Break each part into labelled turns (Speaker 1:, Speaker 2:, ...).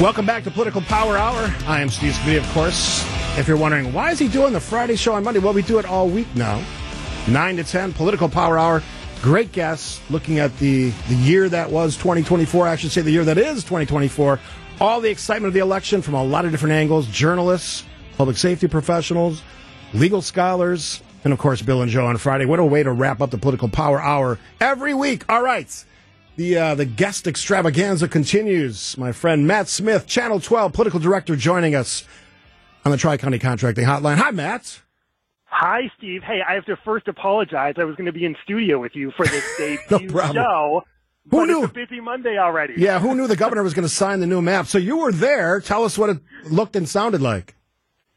Speaker 1: Welcome back to Political Power Hour. I am Steve Scaffidi, of course. If you're wondering, why is he doing the Friday show on Monday? Well, we do it all week now. 9 to 10, Political Power Hour. Great guests looking at the, the year that was 2024. I should say the year that is 2024. All the excitement of the election from a lot of different angles journalists, public safety professionals, legal scholars, and of course, Bill and Joe on Friday. What a way to wrap up the Political Power Hour every week. All right. The uh, the guest extravaganza continues. My friend Matt Smith, Channel 12 political director, joining us on the Tri County Contracting Hotline. Hi, Matt.
Speaker 2: Hi, Steve. Hey, I have to first apologize. I was going to be in studio with you for this
Speaker 1: no
Speaker 2: debut
Speaker 1: problem.
Speaker 2: show.
Speaker 1: Who knew?
Speaker 2: It's a busy Monday already.
Speaker 1: Yeah, who knew the governor was going to sign the new map? So you were there. Tell us what it looked and sounded like.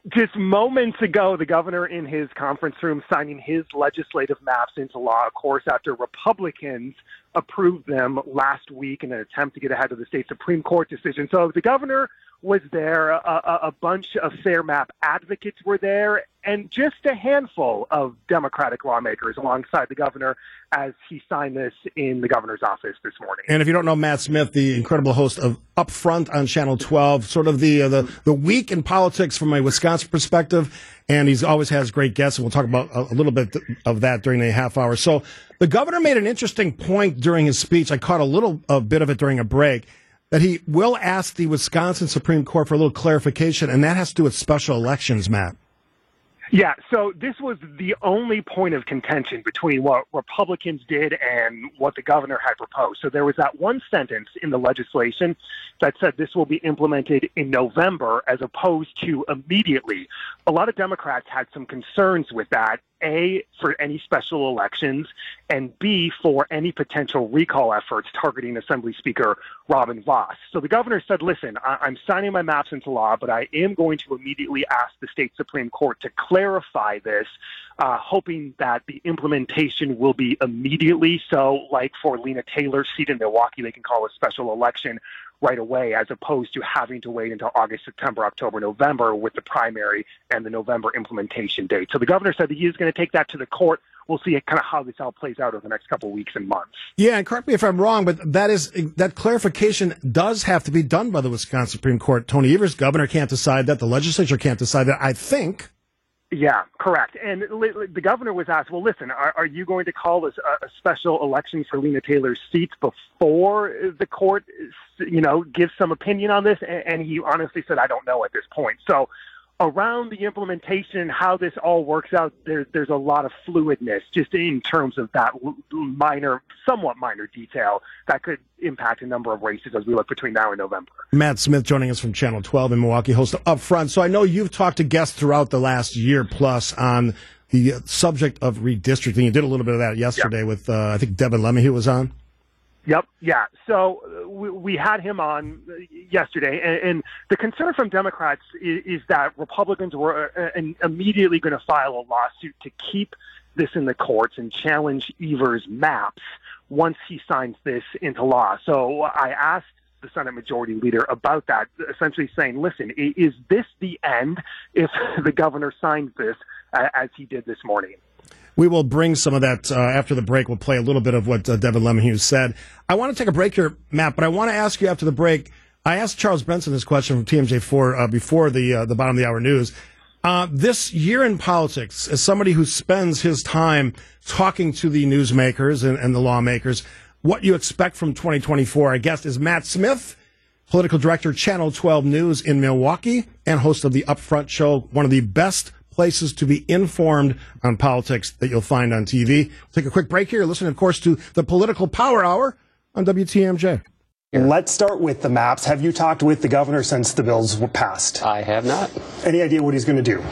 Speaker 2: Just moments ago, the governor in his conference room signing his legislative maps into law, of course, after Republicans approved them last week in an attempt to get ahead of the state Supreme Court decision. So the governor was there, a, a, bunch of fair map advocates were there, and just a handful of Democratic lawmakers alongside the governor as he signed this in the governor's office this morning.
Speaker 1: And if you don't know Matt Smith, the incredible host of Upfront on Channel 12, sort of the uh, the the week in politics from a Wisconsin perspective, and he's always has great guests, and we'll talk about a, a little bit of that during the half hour. So the governor made an interesting point during his speech. I caught a little a bit of it during a break. That he will ask the Wisconsin Supreme Court for a little clarification, and that has to do with special elections, Matt.
Speaker 2: Yeah, so this was the only point of contention between what Republicans did and what the governor had proposed. So there was that one sentence in the legislation that said this will be implemented in November as opposed to immediately. A lot of Democrats had some concerns with that. A, for any special elections, and B, for any potential recall efforts targeting Assembly Speaker Robin Vos. So the governor said, listen, I- I'm signing my maps into law, but I am going to immediately ask the state Supreme Court to clarify this, uh, hoping that the implementation will be immediately. So, like for Lena Taylor's seat in Milwaukee, they can call a special election right away as opposed to having to wait until August, September, October, November with the primary and the November implementation date. So the governor said that he is going to take that to the court. We'll see kind of how this all plays out over the next couple of weeks and months.
Speaker 1: Yeah, and correct me if I'm wrong, but that is that clarification does have to be done by the Wisconsin Supreme Court. Tony Evers, governor, can't decide that. The legislature can't decide that. I think.
Speaker 2: Yeah, correct. And li- li- the governor was asked, well, listen, are, are you going to call a, a special election for Lena Taylor's seat before the court, you know, gives some opinion on this? And, and he honestly said, I don't know at this point. So around the implementation, and how this all works out, there, there's a lot of fluidness just in terms of that minor, somewhat minor detail that could impact a number of races as we look between now and November.
Speaker 1: Matt Smith joining us from Channel 12 in Milwaukee, host of Up Front. So I know you've talked to guests throughout the last year plus on the subject of redistricting. You did a little bit of that yesterday with, uh, I think Devin LeMahieu, who was on.
Speaker 2: Yep. Yeah. So uh, we, we had him on uh, yesterday, and, and the concern from Democrats is, is that Republicans were uh, uh, immediately going to file a lawsuit to keep this in the courts and challenge Evers' maps once he signs this into law. So I asked the Senate Majority Leader about that, essentially saying, listen, is this the end if the governor signs this as he did this morning?
Speaker 1: We will bring some of that uh, after the break. We'll play a little bit of what uh, Devin LeMahieu said. I want to take a break here, Matt, but I want to ask you after the break. I asked Charles Benson this question from TMJ4 uh, before the uh, the bottom of the hour news. Uh, this year in politics, as somebody who spends his time talking to the newsmakers and, and the lawmakers, what you expect from 2024, I guess, is Matt Smith, political director, Channel 12 News in Milwaukee, and host of the Upfront Show, one of the best places to be informed on politics that you'll find on TV. We'll take a quick break here. Listen, of course, to the Political Power Hour on WTMJ.
Speaker 3: Let's start with the maps. Have you talked with the governor since the bills were passed?
Speaker 4: I have not.
Speaker 3: Any idea what he's going to do?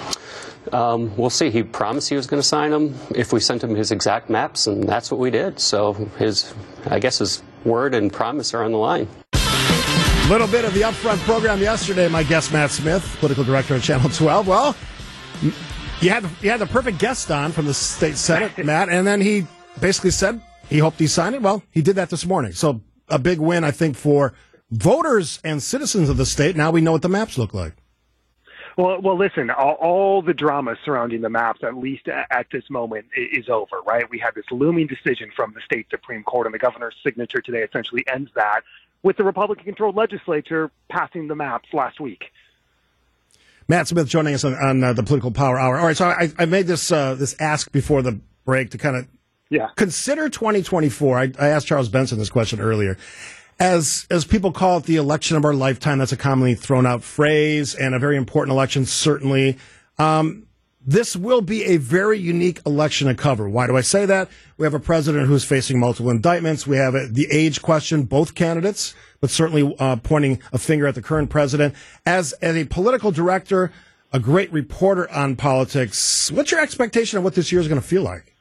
Speaker 4: Um, we'll see. He promised he was going to sign them if we sent him his exact maps, and that's what we did. So his, I guess his word and promise are on the line.
Speaker 1: A Little bit of the upfront program yesterday. My guest, Matt Smith, political director at Channel 12. Well, you had you had the perfect guest on from the state senate, Matt, and then he basically said he hoped he signed it. Well, he did that this morning. So a big win, I think, for voters and citizens of the state. Now we know what the maps look like.
Speaker 2: Well, well, listen. All, all, the drama surrounding the maps, at least at this moment, is over. Right? We had this looming decision from the state supreme court, and the governor's signature today essentially ends that, with the Republican-controlled legislature passing the maps last week.
Speaker 1: Matt Smith joining us on, on uh, the Political Power Hour. All right, so I, I made this uh, this ask before the break to kind of
Speaker 2: yeah.
Speaker 1: consider 2024. I, I asked Charles Benson this question earlier as as people call it the election of our lifetime that's a commonly thrown out phrase and a very important election certainly um, this will be a very unique election to cover why do i say that we have a president who's facing multiple indictments we have the age question both candidates but certainly uh, pointing a finger at the current president as as a political director a great reporter on politics what's your expectation of what this year is going to feel like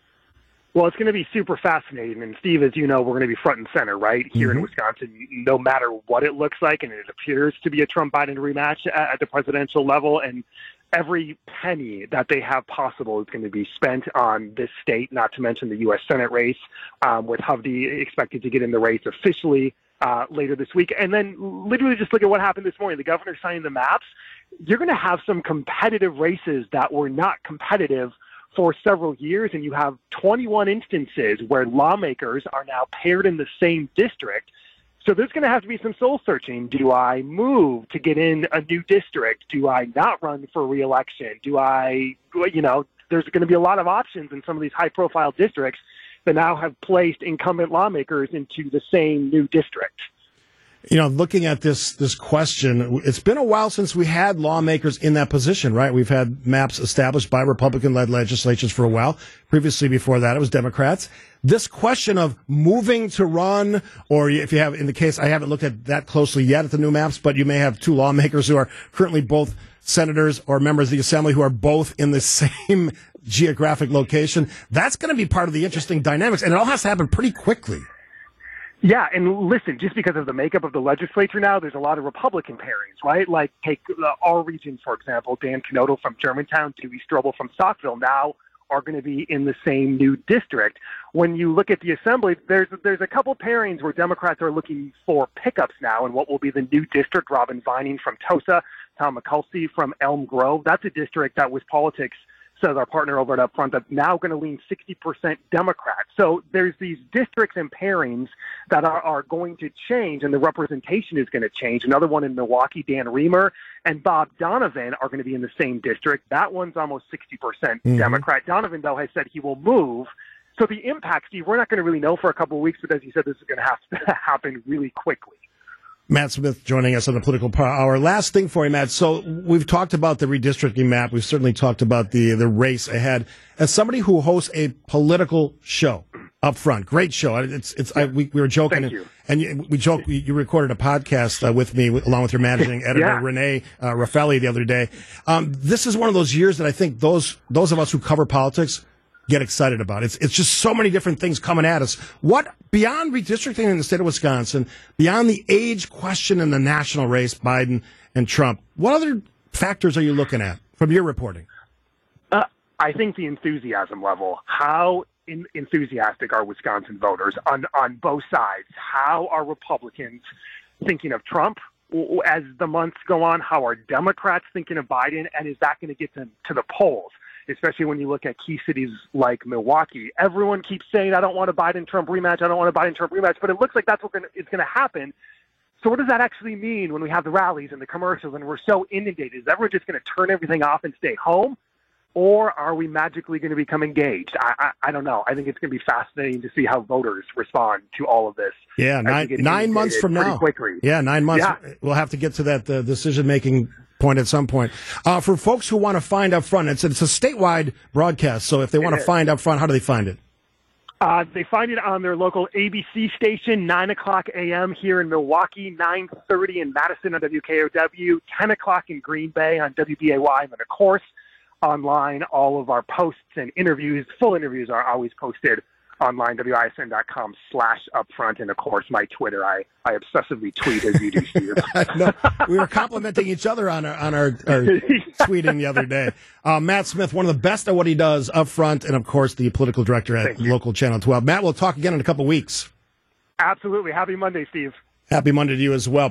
Speaker 2: well, it's going to be super fascinating. And Steve, as you know, we're going to be front and center, right? Here mm-hmm. in Wisconsin, no matter what it looks like. And it appears to be a Trump Biden rematch at the presidential level. And every penny that they have possible is going to be spent on this state, not to mention the U.S. Senate race, um, with Hovde expected to get in the race officially uh, later this week. And then literally just look at what happened this morning. The governor signing the maps. You're going to have some competitive races that were not competitive – for several years, and you have 21 instances where lawmakers are now paired in the same district. So there's going to have to be some soul searching. Do I move to get in a new district? Do I not run for reelection? Do I, you know, there's going to be a lot of options in some of these high profile districts that now have placed incumbent lawmakers into the same new district
Speaker 1: you know, looking at this this question, it's been a while since we had lawmakers in that position, right? We've had maps established by Republican-led legislatures for a while. Previously, before that, it was Democrats. This question of moving to run, or if you have, in the case, I haven't looked at that closely yet at the new maps, but you may have two lawmakers who are currently both senators or members of the assembly who are both in the same geographic location. That's going to be part of the interesting dynamics, and it all has to happen pretty quickly.
Speaker 2: Yeah, and listen, just because of the makeup of the legislature now, there's a lot of Republican pairings, right? Like take uh, our region, for example, Dan Knodl from Germantown, Duey Stroebel from Saukville now are going to be in the same new district. When you look at the assembly, there's there's a couple pairings where Democrats are looking for pickups now, and what will be the new district. Robyn Vining from Tosa, Tom Michalski from Elm Grove. That's a district that WisPolitics says our partner over at Upfront, that's now going to lean 60% Democrat. So there's these districts and pairings that are, are going to change, and the representation is going to change. Another one in Milwaukee, Dan Riemer and Bob Donovan are going to be in the same district. That one's almost 60% mm hmm Democrat. Donovan, though, has said he will move. So the impact, Steve, we're not going to really know for a couple of weeks, but as you said, this is going to have to happen really quickly.
Speaker 1: Matt Smith joining us on the Political Power Hour. Last thing for you, Matt. So we've talked about the redistricting map. We've certainly talked about the the race ahead. As somebody who hosts a political show up front, great show. It's it's. I, we, we were joking,
Speaker 2: and,
Speaker 1: and you, we joked. You recorded a podcast uh, with me along with your managing editor
Speaker 2: yeah.
Speaker 1: Renee uh, Raffelli the other day. Um, this is one of those years that I think those those of us who cover politics get excited about. It's it's just so many different things coming at us. What beyond redistricting in the state of Wisconsin, beyond the age question in the national race, Biden and Trump, what other factors are you looking at from your reporting?
Speaker 2: Uh, I think the enthusiasm level. How enthusiastic are Wisconsin voters on on both sides? How are Republicans thinking of Trump? As the months go on, how are Democrats thinking of Biden, and is that going to get them to the polls? Especially when you look at key cities like Milwaukee. Everyone keeps saying, I don't want a Biden Trump rematch, I don't want a Biden Trump rematch, but it looks like that's what is going to happen. So, what does that actually mean when we have the rallies and the commercials and we're so inundated? Is everyone just going to turn everything off and stay home? Or are we magically going to become engaged? I, I, I don't know. I think it's going to be fascinating to see how voters respond to all of this.
Speaker 1: Yeah, nine, nine months from now.
Speaker 2: Quickly.
Speaker 1: Yeah, nine months. Yeah. We'll have to get to that uh, decision making point at some point. Uh, for folks who want to find up front, it's, it's a statewide broadcast. So if they want to find up front, how do they find it?
Speaker 2: Uh, they find it on their local ABC station, 9 o'clock a.m. here in Milwaukee, 9.30 in Madison on WKOW, 10 o'clock in Green Bay on WBAY, and then, of course, online, all of our posts and interviews, full interviews are always posted online, wisn.com slash upfront. And of course, my Twitter, I, I obsessively tweet as you do, Steve.
Speaker 1: no, we were complimenting each other on our, on our, our tweeting the other day. Uh, Matt Smith, one of the best at what he does up front, and of course, the political director at local channel 12. Matt, we'll talk again in a couple weeks.
Speaker 2: Absolutely. Happy Monday, Steve.
Speaker 1: Happy Monday to you as well.